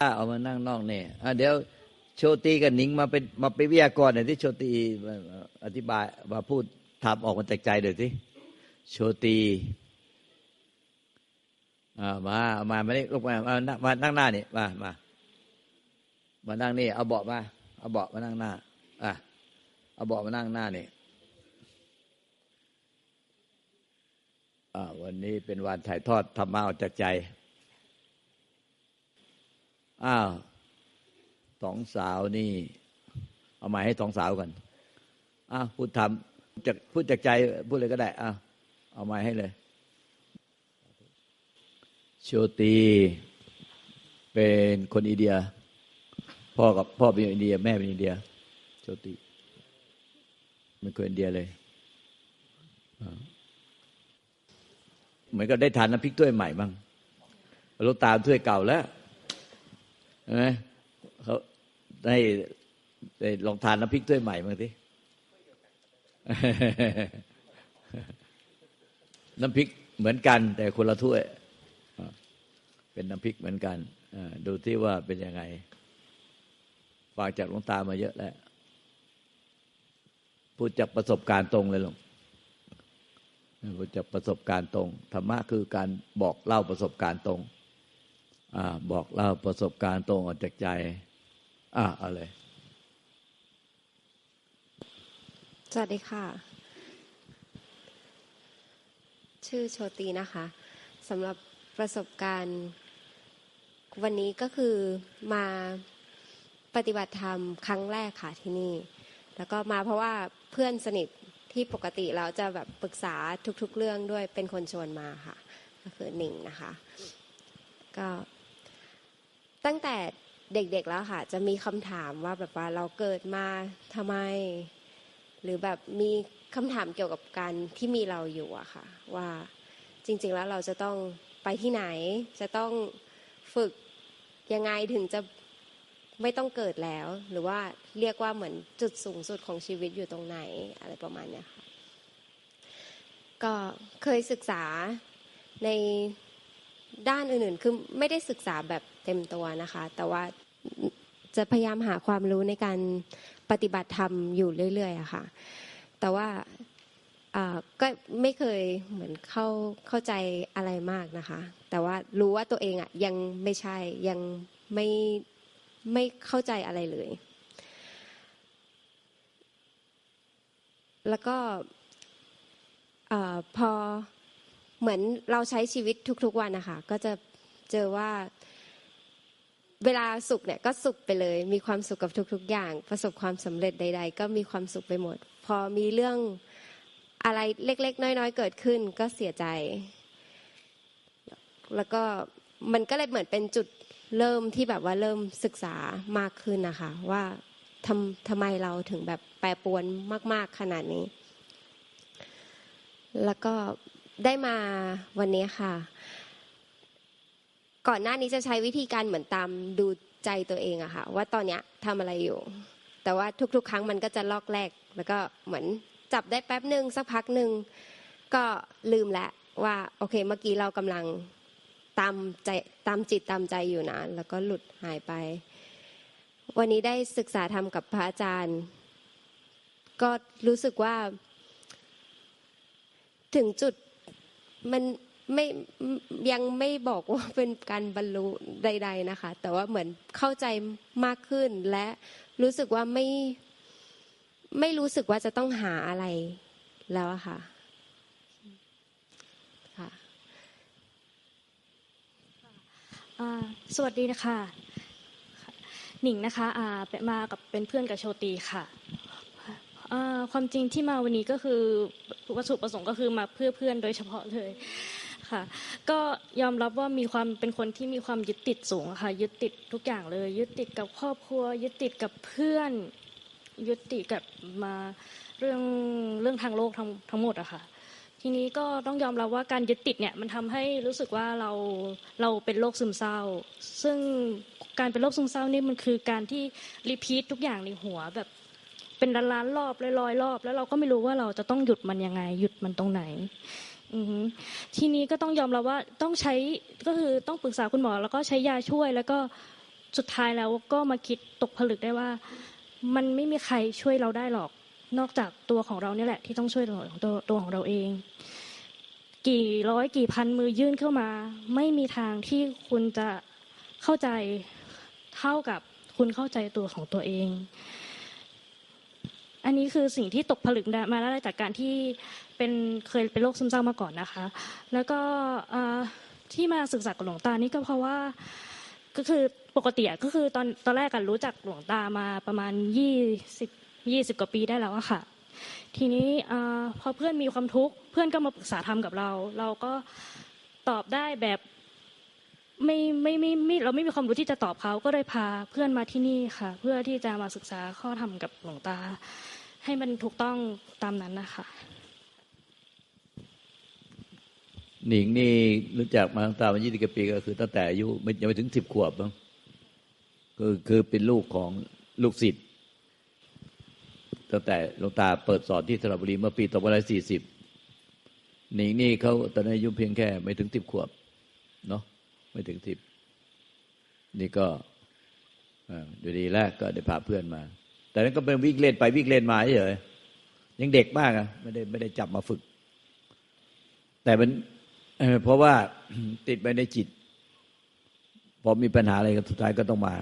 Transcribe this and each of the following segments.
เอามานั่งนอกเนี่ยเดี๋ยวโชตีกับนิงมาเป็นมาเป็นวิทยากรหน่อยที่โชตีอธิบายมาพูดทำออกมาจากใจเดี๋ยวสิโชตีมามามานี่ลูกมามามานั่งหน้านี่มามามานั่งนี่ เอาเบาะมาเอาเบาะมานั่งหน้าอะเอาเบาะมานั่งหน้านี่วันนี้เป็นวันถ่ายทอดธรรมะออกจากใจ อ้าวสองสาวนี่ เอามาให้สองสาวกันอ้าวพูดทำจากพูดจากใจพูดเลยก็ได้อ้าวเอามาให้เลยโชตีเป็นคนอินเดีย พ่อกับพ่อเป็นอินเดีย แม่เป็นอินเดีย โชตีเป็นคนอินเดียเลยเหมือนกับได้ทานน้ำพริกถ้วยใหม่บ้างเราตามถ้วยเก่าแล้ว ช่ไหมเขาได้ลองทานน้ำพริกถ้วยใหม่บ้าสิน้ำพริกเหมือนกัน แต่คนละถ้วย เป็นน้ำพริกเหมือนกันดูที่ว่าเป็นยังไงฟังจากหลวงตามาเยอะแล้วพูดจากประสบการณ์ตรงเลยหลวงพูดจากประสบการณ์ตรงธรรมะคือการบอกเล่าประสบการณ์ตรง อบอกเล่าประสบการณ์ตรงออกจากใจ อ่าอะไรสวัสดีค่ะ ชื่อโชตีนะคะสำหรับประสบการณ์ วันนี้ก็คือมาปฏิบัติธรรมครั้งแรกค่ะที่นี่ แล้วก็มาเพราะว่าเพื่อนสนิทที่ปกติเราจะแบบปรึกษาทุกๆเรื่องด้วยเป็นคนชวนมาค่ะ ก็คือหนิงนะคะ ก็ ตั้งแต่เด็กๆแล้วค่ะ จะมีคำถามว่าแบบว่าเราเกิดมาทำไม หรือแบบมีคำถามเกี่ยวกับการที่มีเราอยู่อะค่ะ ว่าจริง ๆแล้วเราจะต้องไปที่ไหน จะต้องฝึกยังไงถึงจะไม่ต้องเกิดแล้ว หรือว่าเรียกว่าเหมือนจุดสูงสุดของชีวิตอยู่ตรงไหนอะไรประมาณนี้ค่ะก็เคยศึกษาในด้านอื่นๆ คือไม่ได้ศึกษาแบบ เต็มตัวนะคะ แต่ว่าจะพยายามหาความรู้ในการปฏิบัติธรรมอยู่เรื่อยๆอะค่ะ แต่ว่าก็ไม่เคยเหมือนเข้าเข้าใจอะไรมากนะคะ แต่ว่ารู้ว่าตัวเองอะยังไม่ใช่ยังไม่ไม่เข้าใจอะไรเลย แล้วก็พอเหมือนเราใช้ชีวิตทุกๆวันนะคะก็จะเจอว่า เวลาสุขเนี่ยก็สุขไปเลย มีความสุขกับทุก ๆ อย่าง ประสบความสำเร็จใด ๆ ก็มีความสุขไปหมด พอมีเรื่องอะไรเล็ก ๆ น้อย ๆ เกิดขึ้นก็เสียใจ แล้วก็มันก็เลยเหมือนเป็นจุดเริ่มที่แบบว่าเริ่มศึกษามากขึ้นนะคะ ว่าทำทำไมเราถึงแบบแปรปวนมาก ๆขนาดนี้ แล้วก็ได้มาวันนี้ค่ะ ก่อนหน้านี้จะใช้วิธีการเหมือนตามดูใจตัวเองอะค่ะ ว่าตอนเนี้ยทำอะไรอยู่ แต่ว่าทุก ๆ ครั้งมันก็จะลอกแรก แล้วก็เหมือนจับได้แป๊บหนึ่งสักพักหนึ่งก็ลืมแล้วว่าโอเคเมื่อกี้เรากำลังตามใจตามจิตตามใจอยู่นะ แล้วก็หลุดหายไป วันนี้ได้ศึกษาธรรมกับพระอาจารย์ ก็รู้สึกว่า ถึงจุดมัน ไม่ยังไม่บอกว่าเป็นการบรรลุใด ๆนะคะ แต่ว่าเหมือนเข้าใจมากขึ้นและรู้สึกว่าไม่ไม่รู้สึกว่าจะต้องหาอะไรแล้วค่ะค่ะสวัสดีนะคะหนิงนะคะมากับเป็นเพื่อนกับโชตีค่ะความจริงที่มาวันนี้ก็คือวัตถุประสงค์ก็คือมาเพื่อเพื่อนโดยเฉพาะเลย ค่ะ ก็ยอมรับว่ามีความเป็นคนที่มีความยึดติดสูงค่ะ ยึดติดทุกอย่างเลย ยึดติดกับครอบครัว ยึดติดกับเพื่อน ยึดติดกับมาเรื่องเรื่องทางโลกทั้งทั้งหมดอะค่ะทีนี้ก็ต้องยอมรับว่าการยึดติดเนี่ยมันทำให้รู้สึกว่าเราเราเป็นโรคซึมเศร้า ซึ่งการเป็นโรคซึมเศร้านี่มันคือการที่รีพีททุกอย่างในหัวแบบเป็นล้านรอบลอยๆรอบ แล้วเราก็ไม่รู้ว่าเราจะต้องหยุดมันยังไง หยุดมันตรงไหน ทีนี้ก็ต้องยอมรับว่าต้องใช้ก็คือต้องปรึกษาคุณหมอ แล้วก็ใช้ยาช่วย แล้วก็สุดท้ายแล้วก็มาคิดตกผลึกได้ว่า มันไม่มีใครช่วยเราได้หรอก นอกจากตัวของเราเนี่ยแหละ ที่ต้องช่วยตัวตัวตัวของเราเอง กี่ร้อยกี่พันมือยื่นเข้ามา ไม่มีทางที่คุณจะเข้าใจเท่ากับคุณเข้าใจตัวของตัวเอง อันนี้คือสิ่งที่ตกผลึกมาได้จากการที่เป็นเคยเป็นโรคซึมเศร้ามาก่อนนะคะ แล้วก็ที่มาศึกษากับหลวงตานี่ก็เพราะว่าก็คือปกติอะก็คือตอนตอนแรกกันรู้จักหลวงตามาประมาณยี่สิบยี่สิบกว่าปีได้แล้วอะค่ะ ทีนี้พอเพื่อนมีความทุกข์เพื่อนก็มาปรึกษาธรรมกับเรา เราก็ตอบได้แบบไม่ไม่ไม่ไม่เราไม่มีความรู้ที่จะตอบเขาก็เลยพาเพื่อนมาที่นี่ค่ะ เพื่อที่จะมาศึกษาข้อธรรมกับหลวงตา ให้มันถูกต้องตามนั้นนะคะหนิงนี่รู้จักมาตั้งแต่มายี่สิบกว่าปีก็คือตั้งแต่อายุไม่ยังไม่ถึงสิบขวบมั้งคือคือเป็นลูกของลูกศิษย์ตั้งแต่หลวงตาเปิดสอนที่สระบุรีเมื่อปีสองพันสี่สิบหนิงนี่เขาตอนนั้นอายุเพียงแค่ ไม่ถึงสิบขวบเนาะไม่ถึงสิบนี่ก็อยู่ดีแรกก็ได้พาเพื่อนมา แต่นั้นก็เป็นวิ่งเล่นไปวิ่งเล่นมาเฉยๆยังเด็กมากอะไม่ได้ไม่ได้จับมาฝึก แต่มันเอ่อเพราะว่าติดไปในจิต พอมีปัญหาอะไรก็สุดท้ายก็ต้องมา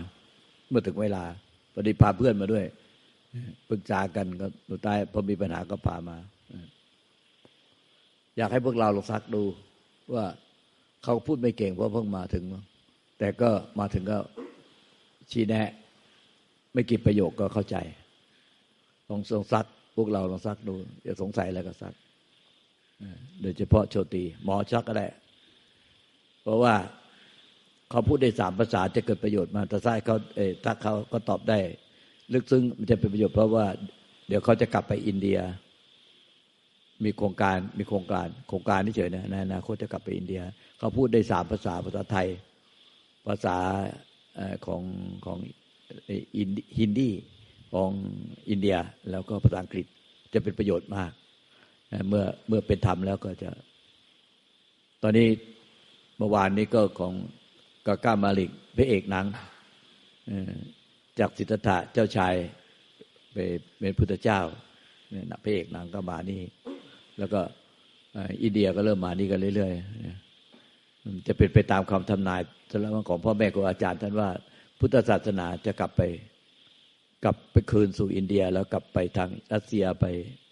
เมื่อถึงเวลาพอดีพาเพื่อนมาด้วยปรึกษากันก็สุดท้ายพอมีปัญหาก็พามา อยากให้พวกเราลองซักดู ว่าเขาพูดไม่เก่งเพราะเพิ่งมาถึง แต่ก็มาถึงก็ชี้แนะ ไม่กี่ประโยคก็เข้าใจลองลองซักพวกเราลองซักดูอย่าสงสัยอะไรก็ซักโดยเฉพาะโชติ หมอชักก็ได้ เพราะว่าเขาพูดได้สามภาษาจะเกิดประโยชน์มาแต่ถ้ายเขาเอถ้าเขาก็ตอบได้ ลึกซึ้งมันจะเป็นประโยชน์เพราะว่า เดี๋ยวเขาจะกลับไปอินเดีย มีโครงการมีโครงการ โครงการนี่เฉยนะในอนาคตจะกลับไปอินเดีย เขาพูดได้สามภาษาภาษาไทย ภาษาของของ ฮินดีของอินเดียแล้วก็ภาษาอังกฤษจะเป็นประโยชน์มากเมื่อเมื่อเป็นธรรมแล้วก็จะ ตอนนี้เมื่อวานนี้ก็ของกาก้ามาลิกพระเอกหนังจากสิทธัตถะเจ้าชายไปเป็นพุทธเจ้าเนี่ยนพระเอกหนังก็มานี่ แล้วก็อินเดียก็เริ่มมานี่กันเรื่อยๆจะเป็นไปตามคำทำนายสำหรับของพ่อแม่ครูอาจารย์ท่านว่า พุทธศาสนาจะกลับไป กลับไปคืนสู่อินเดีย แล้วกลับไปทางรัสเซียไป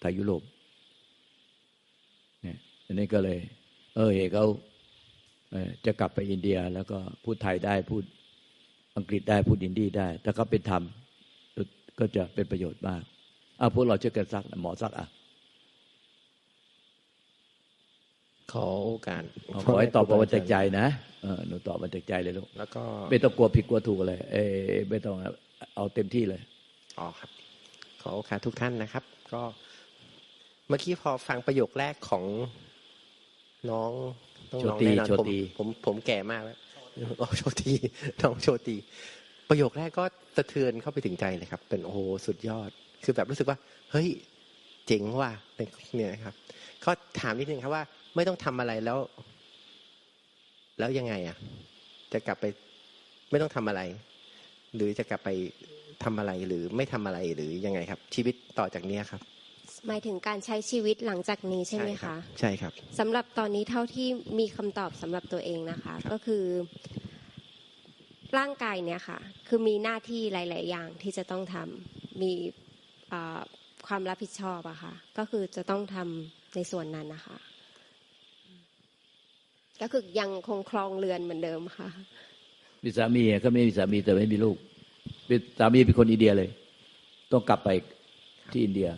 ทางยุโรปเนี่ยอันนี้ก็เลย เออเขาเออจะกลับไปอินเดียแล้วก็พูดไทยได้พูดอังกฤษได้พูดอินดีได้ ถ้าเขาเป็นธรรมก็จะเป็นประโยชน์มากอะพวกเราเช่วยกันซักหมอซักอะ ขอโอกาสเอาขอให้ตอบมาจากใจนะเออหนูตอบมาจากใจเลยลูกแล้วก็ไม่ต้องกลัวผิดกลัวถูกอะไรเอ้ยไม่ต้องเอาเต็มที่เลยอ๋อครับ ขอโอกาสทุกท่านนะครับ ก็เมื่อกี้พอฟังประโยคแรกของน้องต้องน้องโชติแน่นอนโชผมติผมผมแก่มากแล้วอ๋อโชตีน้องโชตีประโยคแรกก็สะเทือนเข้าไปถึงใจเลยครับ เป็นโอ้โหสุดยอด คือแบบรู้สึกว่า เฮ้ย เจ๋งว่ะเนี่ยนะครับ ก็ถามนิดนึงครับว่า ไม่ต้องทำอะไรแล้ว แล้วยังไงอะ จะกลับไปไม่ต้องทำอะไร หรือจะกลับไปทำอะไรหรือไม่ทำอะไรหรือยังไงครับ ชีวิตต่อจากเนี้ยครับ หมายถึงการใช้ชีวิตหลังจากนี้ใช่ไหมรัคะบใช่ครับสำหรับตอนนี้เท่าที่มีคำตอบสำหรับตัวเองนะคะครับก็คือ ร่างกายเนี่ยค่ะ คือมีหน้าที่หลาย ๆ อย่างที่จะต้องทำมีอ่าความรับผิดชอบอะค่ะ ก็คือจะต้องทำในส่วนนั้นนะคะ ก็คือยังคงครองเรือนเหมือนเดิมค่ะ มีสามีอะก็ไม่มีสามีแต่ไม่มีลูกเป็นสามีเป็นคนอินเดียเลย ต้องกลับไปที่อินเดีย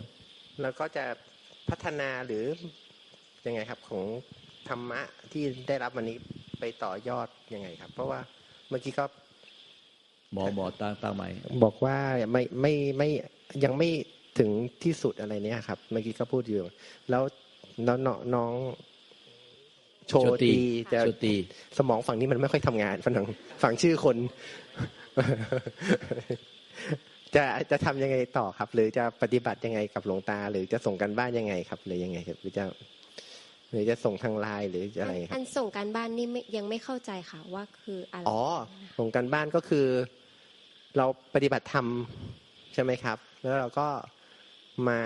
แล้วก็จะพัฒนาหรือยังไงครับของธรรมะที่ได้รับวันนี้ไปต่อยอดยังไงครับ เพราะว่าเมื่อกี้ก็หมอหมอตั้งตั้งไหมบอกว่าไม่ไม่ไม่ยังไม่ถึงที่สุดอะไรเนี้ยครับ เมื่อกี้ก็พูดอยู่ แล้วแล้วน้องน้อง โชโชติตีจะโชติสมองฝั่งนี้มันไม่ค่อยทำงานฝั่งฝั่งชื่อคน จะจะทำยังไงต่อครับ หรือจะปฏิบัติยังไงกับหลวงตา หรือจะส่งกันบ้านยังไงครับ หรือยังไงครับหรือจะหรือจะส่งทางไลน์หรือจะอะไรคอัรับนส่งการบ้านนี่ไม่ยังไม่เข้าใจค่ะว่าคืออะไรอ๋อส่งกันบ้านก็คือ เราปฏิบัติธรรมใช่ไหมครับ แล้วเราก็มา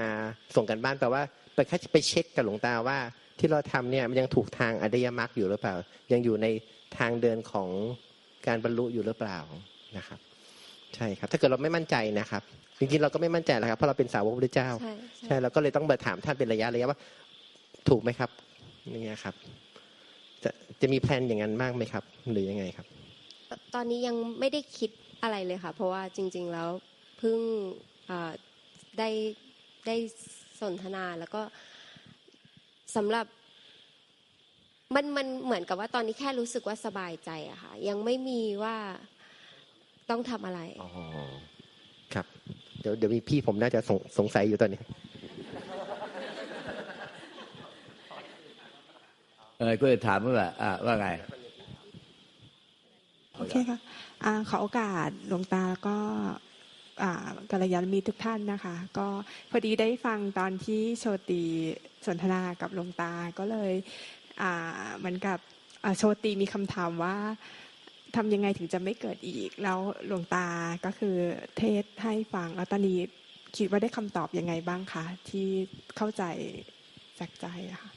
ส่งกันบ้านแปลว่าไปแค่ไปเช็คกับหลวงตาว่า ที่เราทำเนี่ยมันยังถูกทางอริยมรรคอยู่หรือเปล่า ยังอยู่ในทางเดินของการบรรลุอยู่หรือเปล่านะครับ ใช่ครับ ถ้าเกิดเราไม่มั่นใจนะครับ จริงๆเราก็ไม่มั่นใจแล้วครับ เพราะเราเป็นสาวกพระพุทธเจ้าใช่ใช่เราก็เลยต้องมาถามท่านเป็นระยะระยะว่า ถูกไหมครับอย่างเงี้ยครับ จะจะมีแพลนอย่างนั้นบ้างไหมครับ หรือยังไงครับ ตอนนี้ยังไม่ได้คิดอะไรเลยค่ะ เพราะว่าจริง ๆแล้วเพิ่งอ่าได้ได้สนทนาแล้วก็ สำหรับมันมันเหมือนกับว่าตอนนี้แค่รู้สึกว่าสบายใจอะค่ะ ยังไม่มีว่าต้องทำอะไรอ๋อครับ เดี๋ยวเดี๋ยวมีพี่ผมน่าจะสงสงสัยอยู่ตอนนี้เออก็จะถามว่าอ่าว่าไงโอเคค่ะอ่าขอโอกาสหลวงตาแล้วก็อ่า กัลยาณมิตรทุกท่านนะคะ ก็พอดีได้ฟังตอนที่โชติสนทนากับหลวงตาก็เลยเหมือนกับโชติมีคำถามว่าทำยังไงถึงจะไม่เกิดอีก แล้วหลวงตาก็คือเทศให้ฟังแล้วตอนนี้คิดว่าได้คำตอบยังไงบ้างคะที่เข้าใจจากใจะค่ะ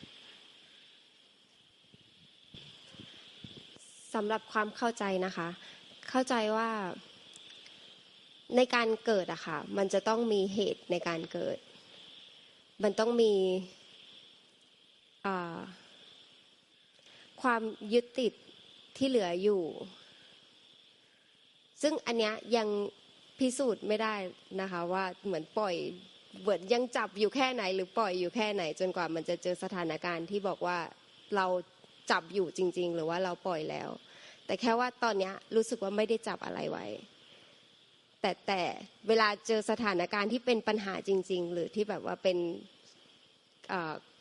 สำหรับความเข้าใจนะคะ เข้าใจว่า ในการเกิดอะค่ะ มันจะต้องมีเหตุในการเกิด มันต้องมีความยึดติดที่เหลืออยู่ ซึ่งอันเนี้ยยังพิสูจน์ไม่ได้นะคะ ว่าเหมือนปล่อยเหมือนยังจับอยู่แค่ไหน หรือปล่อยอยู่แค่ไหน จนกว่ามันจะเจอสถานการณ์ที่บอกว่าเราจับอยู่จริง ๆ หรือว่าเราปล่อยแล้ว แต่แค่ว่าตอนเนี้ยรู้สึกว่าไม่ได้จับอะไรไว้ แต่แต่เวลาเจอสถานการณ์ที่เป็นปัญหาจริง ๆ หรือที่แบบว่าเป็น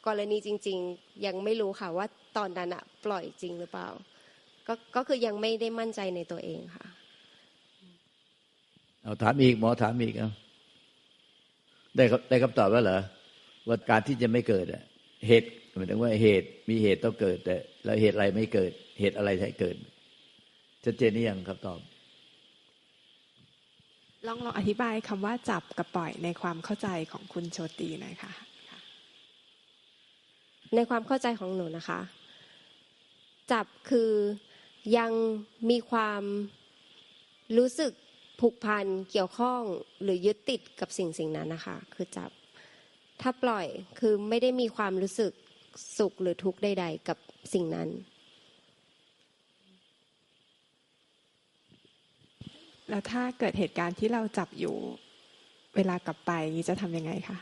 กรณีจริง ๆ ยังไม่รู้ค่ะว่าตอนนั้นอะปล่อยจริงหรือเปล่า ก็ก็คือยังไม่ได้มั่นใจในตัวเองค่ะเอาถามอีกหมอถามอีกเอาได้ได้คำตอบแล้วเหรอว่าการที่จะไม่เกิดอะเหตุหมายถึงว่าเหตุมีเหตุต้องเกิดแต่แล้วเหตุอะไรไม่เกิด เหตุอะไรให้เกิดชัดเจนนี่ยังครับตอบ ลองลองอธิบายคำว่าจับกับปล่อยในความเข้าใจของคุณโชติหน่อยค่ะ ในความเข้าใจของหนูนะคะ จับคือยังมีความรู้สึกผูกพันเกี่ยวข้องหรือยึดติดกับสิ่งสิ่งนั้นนะคะ คือจับ ถ้าปล่อยคือไม่ได้มีความรู้สึกสุขหรือทุกข์ใด ๆ กับสิ่งนั้น แล้วถ้าเกิดเหตุการณ์ที่เราจับอยู่เวลากลับไปจะทำยังไงคะ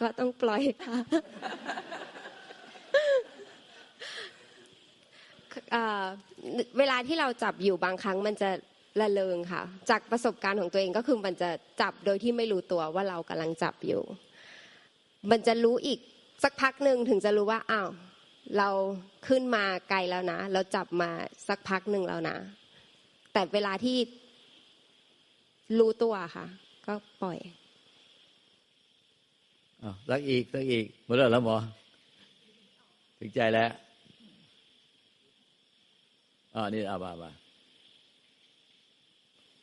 ก็ต้องปล่อยค่ะเวลาที่เราจับอยู่บางครั้งมันจะละเลงค่ะ จากประสบการณ์ของตัวเองก็คือมันจะจับโดยที่ไม่รู้ตัวว่าเรากำลังจับอยู่ มันจะรู้อีกสักพักหนึ่งถึงจะรู้ว่าอ้าวเราขึ้นมาไกลแล้วนะ เราจับมาสักพักหนึ่งแล้วนะ แต่เวลาที่รู้ตัวค่ะ ก็ปล่อยอ้าวสักอีกสักอีกหมดแล้วเหรอหมอ ถึงใจแล้วอ่านี่เอามามา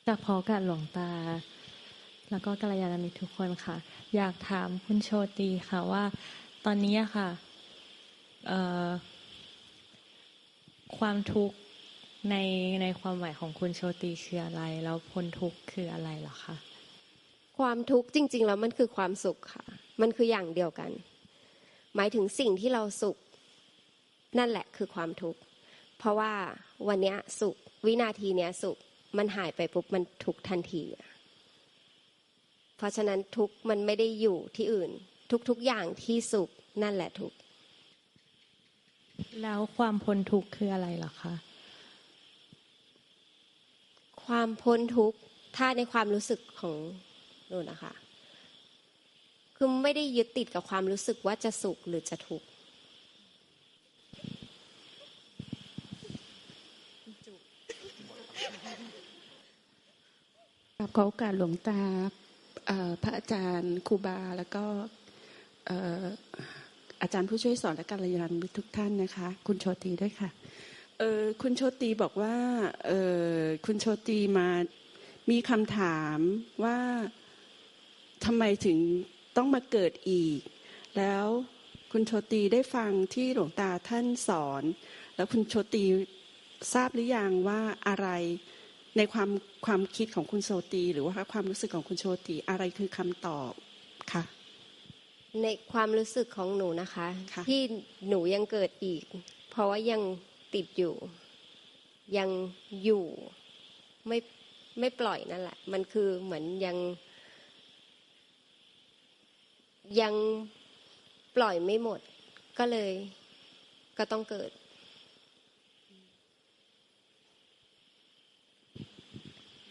จากพอกับหลวงตา แล้วก็กัลยาณมิตรทุกคนค่ะ อยากถามคุณโชตีค่ะว่า ตอนนี้อะค่ะเอ่อความทุกข์ ในในความหมายของคุณโชตีคืออะไร แล้วพ้นทุกข์คืออะไรเหรอคะความทุกข์จริง ๆ แล้วมันคือความสุขค่ะ มันคืออย่างเดียวกัน หมายถึงสิ่งที่เราสุข นั่นแหละคือความทุกข์เพราะว่าวันเนี้ยสุข วินาทีเนี้ยสุขมันหายไปปุ๊บมันทุกข์ทันทีอะเพราะฉะนั้นทุกข์มันไม่ได้อยู่ที่อื่น ทุกๆอย่างที่สุขนั่นแหละทุกข์แล้วความพ้นทุกข์คืออะไรเหรอคะ ความพ้นทุกข์ถ้าในความรู้สึกของหนูนะคะ คือไม่ได้ยึดติดกับความรู้สึกว่าจะสุขหรือจะทุกข์ขอโอกาสหลวงตาพระอาจารย์ครูบาแล้วก็อาจารย์ผู้ช่วยสอนและกัลยาณมิตรทุกท่านนะคะ คุณโชติด้วยค่ะ เออคุณโชติบอกว่าเออคุณโชติมามีคำถามว่าทำไมถึงต้องมาเกิดอีก แล้วคุณโชติได้ฟังที่หลวงตาท่านสอน แล้วคุณโชติทราบหรือยังว่าอะไรในความความคิดของคุณโชติ หรือว่าความรู้สึกของคุณโชติ อะไรคือคำตอบค่ะในความรู้สึกของหนูนะคะค่ะที่หนูยังเกิดอีก เพราะว่ายัง ติดอยู่ ยังอยู่ไม่ไม่ปล่อยนั่นแหละ มันคือเหมือนยัง ยังปล่อยไม่หมด ก็เลย ก็ต้องเกิด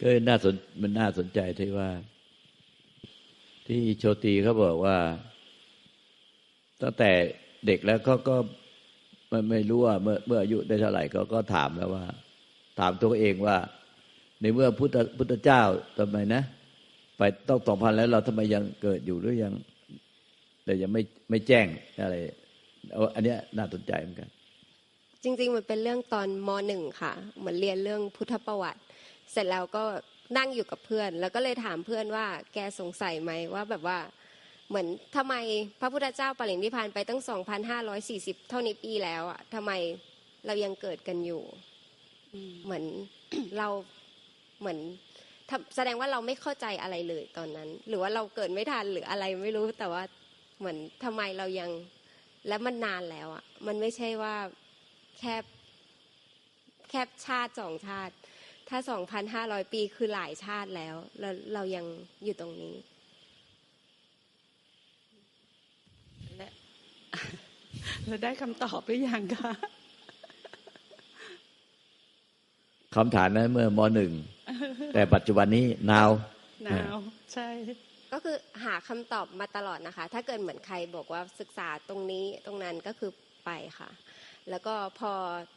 ก็น่าสนมันน่าสนใจที่ว่า ที่โชติเขาบอกว่าตั้งแต่เด็กแล้วเขาก็ ไม่ไม่รู้ว่าเมื่อเมื่ออายุได้เท่าไหร่ก็ก็ถามแล้วว่า ถามตัวเองว่า ในเมื่อพุทธพุทธเจ้าทำไมนะ ไปต้องสองพันแล้วเราทำไมยังเกิดอยู่หรือยัง แต่ยังไม่ไม่แจ้งอะไรอันนี้น่าสนใจเหมือนกัน จริง ๆ มันเป็นเรื่องตอนมหนึ่งค่ะ เหมือนเรียนเรื่องพุทธประวัติ เสร็จแล้วก็นั่งอยู่กับเพื่อน แล้วก็เลยถามเพื่อนว่า แกสงสัยไหมว่าแบบว่า เหมือนทำไมพระพุทธเจ้าปรินิพพานไปตั้ง 2,540 เท่านี้ปีแล้วอะทำไมเรายังเกิดกันอยู่ เหมือนเราเหมือนแสดงว่าเราไม่เข้าใจอะไรเลยตอนนั้น หรือว่าเราเกิดไม่ทันหรืออะไรไม่รู้แต่ว่าเหมือนทำไมเรายังและมันนานแล้วอะมันไม่ใช่ว่าแค่แค่ชาติสองชาติ ถ้าสองพันห้าร้อยปีคือหลายชาติแล้ว แล้วเรายังอยู่ตรงนี้ เราได้คำตอบหรือยังคะคำถามนั้นเมื่อมหนึ่งแต่ปัจจุบันนี้นาวหนาวใช่ ก็คือหาคำตอบมาตลอดนะคะ ถ้าเกิดเหมือนใครบอกว่าศึกษาตรงนี้ตรงนั้นก็คือไปค่ะ แล้วก็พอ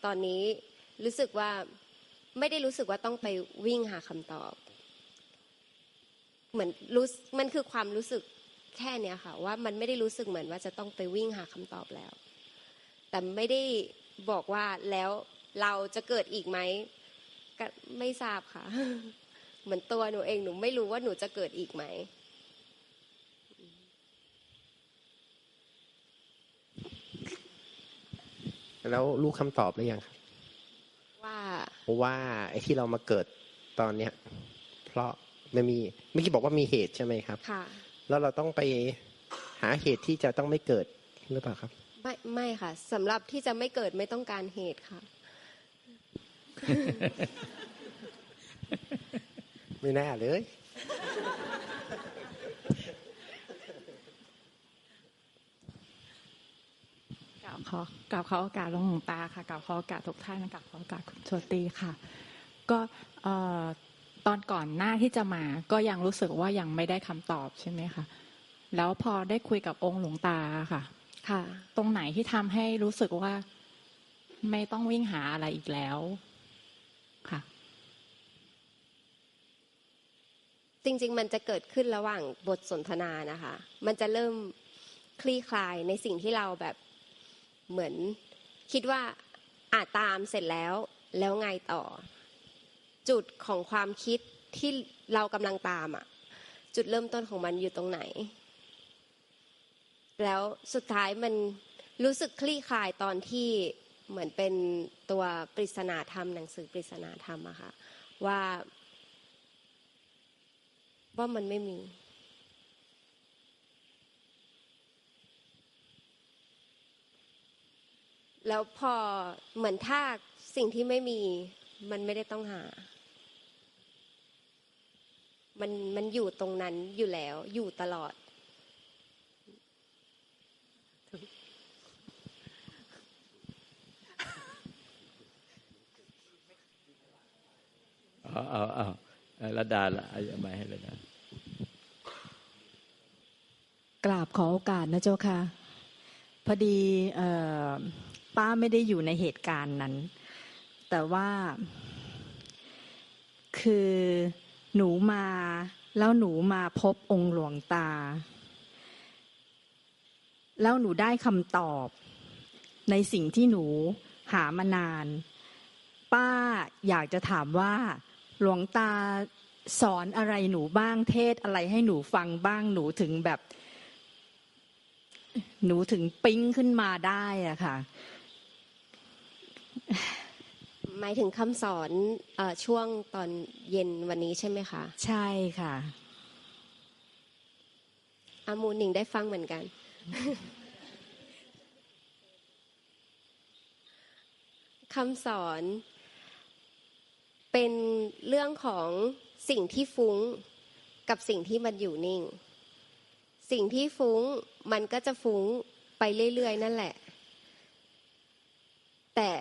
ตอนนี้รู้สึกว่าไม่ได้รู้สึกว่าต้องไปวิ่งหาคำตอบ เหมือนรู้มันคือความรู้สึกแค่เนี้ยค่ะ ว่ามันไม่ได้รู้สึกเหมือนว่าจะต้องไปวิ่งหาคำตอบแล้ว แต่ไม่ได้บอกว่าแล้วเราจะเกิดอีกไหมก็ไม่ทราบค่ะ เหมือนตัวหนูเองหนูไม่รู้ว่าหนูจะเกิดอีกไหมแล้วรู้คำตอบหรือยังครับว่าว่าไอ้ที่เรามาเกิดตอนเนี้ย เพราะมันมีเมื่อกี้บอกว่ามีเหตุใช่ไหมครับ ค่ะ แล้วเราต้องไปหาเหตุที่จะต้องไม่เกิดหรือเปล่าครับ ไม่ไม่ค่ะสำหรับที่จะไม่เกิดไม่ต้องการเหตุค่ะ ไม่น่าเลย กล่าวขอกล่าวขอโอกาสหลวงตาค่ะกล่าวขอโอกาสทุกท่านกล่าวขอโอกาสคุณโชติค่ะ ก็เอ่อตอนก่อนหน้าที่จะมา ก็ยังรู้สึกว่ายังไม่ได้คำตอบใช่ไหมคะแล้วพอได้คุยกับองค์หลวงตาค่ะ ค่ะ ตรงไหนที่ทำให้รู้สึกว่าไม่ต้องวิ่งหาอะไรอีกแล้ว ค่ะ จริง ๆ มันจะเกิดขึ้นระหว่างบทสนทนานะคะ มันจะเริ่มคลี่คลายในสิ่งที่เราแบบเหมือนคิดว่าอาจตามเสร็จแล้วแล้วไงต่อ จุดของความคิดที่เรากำลังตามอะ จุดเริ่มต้นของมันอยู่ตรงไหน แล้วสุดท้ายมันรู้สึกคลี่คลายตอนที่เหมือนเป็นตัวปริศนาธรรมหนังสือปริศนาธรรมอะค่ะว่า ว่ามันไม่มีแล้วพอเหมือนถ้าสิ่งที่ไม่มี มันไม่ได้ต้องหา มันมันอยู่ตรงนั้นอยู่แล้ว อยู่ตลอด เอาเอาเอาเอาระดาละเอาไม้ให้เลยนะกราบขอโอกาสนะเจ้าค่ะ พอดีป้าไม่ได้อยู่ในเหตุการณ์นั้น แต่ว่า คือหนูมาแล้วหนูมาพบองค์หลวงตา แล้วหนูได้คำตอบ ในสิ่งที่หนูหามานาน ป้าอยากจะถามว่า หลวงตาสอนอะไรหนูบ้างเทศอะไรให้หนูฟังบ้างหนูถึงแบบ หนูถึงปิ๊งขึ้นมาได้อะค่ะ หมายถึงคำสอนเออช่วงตอนเย็นวันนี้ใช่ไหมคะ ใช่ค่ะ อามูลหนิงได้ฟังเหมือนกัน คำสอน เป็นเรื่องของสิ่งที่ฟุ้งกับสิ่งที่มันอยู่นิ่ง สิ่งที่ฟุ้งมันก็จะฟุ้งไปเรื่อยๆ นั่นแหละ แต่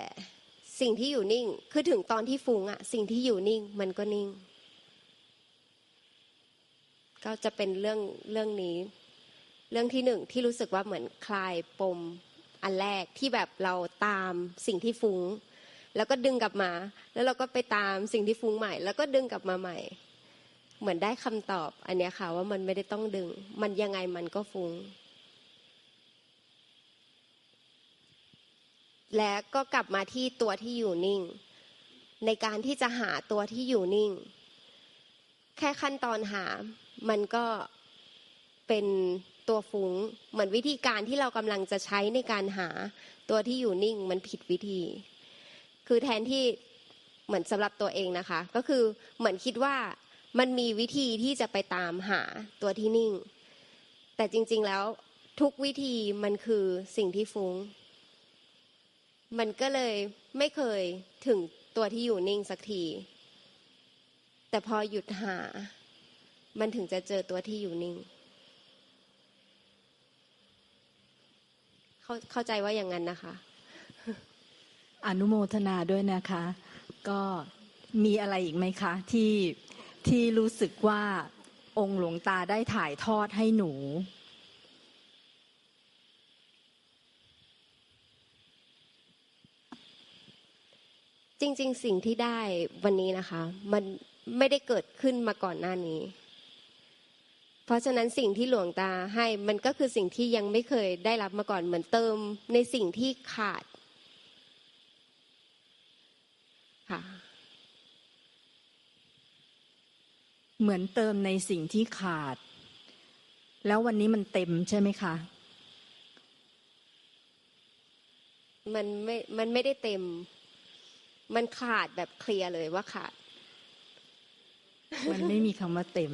สิ่งที่อยู่นิ่งคือถึงตอนที่ฟุ้งอะสิ่งที่อยู่นิ่งมันก็นิ่ง ก็จะเป็นเรื่องเรื่องนี้ เรื่องที่หนึ่งที่รู้สึกว่าเหมือนคลายปมอันแรกที่แบบเราตามสิ่งที่ฟุ้ง แล้วก็ดึงกลับมา แล้วเราก็ไปตามสิ่งที่ฟุ้งใหม่ แล้วก็ดึงกลับมาใหม่ เหมือนได้คำตอบ อันนี้ค่ะว่ามันไม่ได้ต้องดึง มันยังไงมันก็ฟุ้ง และก็กลับมาที่ตัวที่อยู่นิ่ง ในการที่จะหาตัวที่อยู่นิ่ง แค่ขั้นตอนหา มันก็เป็นตัวฟุง้ง เหมือนวิธีการที่เรากำลังจะใช้ในการหาตัวที่อยู่นิ่งมันผิดวิธี คือแทนที่เหมือนสำหรับตัวเองนะคะ ก็คือเหมือนคิดว่ามันมีวิธีที่จะไปตามหาตัวที่นิ่ง แต่จริง ๆแล้วทุกวิธีมันคือสิ่งที่ฟุง้ง มันก็เลยไม่เคยถึงตัวที่อยู่นิ่งสักที แต่พอหยุดหา มันถึงจะเจอตัวที่อยู่นิ่ง เข้าเข้าใจว่าอย่างนั้นนะคะ อนุโมทนาด้วยนะคะ ก็มีอะไรอีกไหมคะ ที่ที่รู้สึกว่าองค์หลวงตาได้ถ่ายทอดให้หนู จริง ๆ สิ่งที่ได้วันนี้นะคะ มันไม่ได้เกิดขึ้นมาก่อนหน้านี้ เพราะฉะนั้นสิ่งที่หลวงตาให้มันก็คือสิ่งที่ยังไม่เคยได้รับมาก่อนเหมือนเติมในสิ่งที่ขาด ค่ะ เหมือนเติมในสิ่งที่ขาด แล้ววันนี้มันเต็มใช่ไหมคะ มันไม่ มันไม่ได้เต็ม มันขาดแบบเคลียร์เลยว่าขาด มันไม่มีคำว่าเต็ม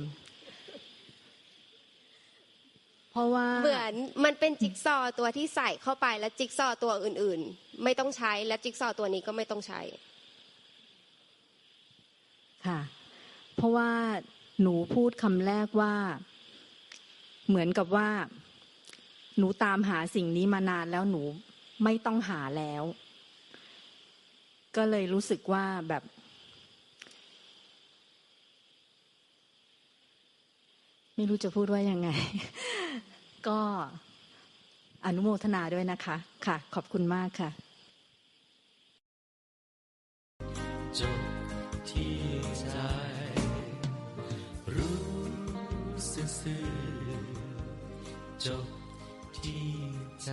เพราะว่าเหมือนมันเป็นจิ๊กซอว์ตัวที่ใส่เข้าไปแล้วจิ๊กซอว์ตัวอื่น ๆ ไม่ต้องใช้และจิ๊กซอว์ตัวนี้ก็ไม่ต้องใช้ ค่ะ เพราะว่าหนูพูดคำแรกว่า เหมือนกับว่า หนูตามหาสิ่งนี้มานานแล้วหนูไม่ต้องหาแล้ว ก็เลยรู้สึกว่าแบบ ไม่รู้จะพูดว่ายังไง ก็อนุโมทนาด้วยนะคะ ค่ะ ขอบคุณมากค่ะ จบที่ ซื่อๆจบที่ใจ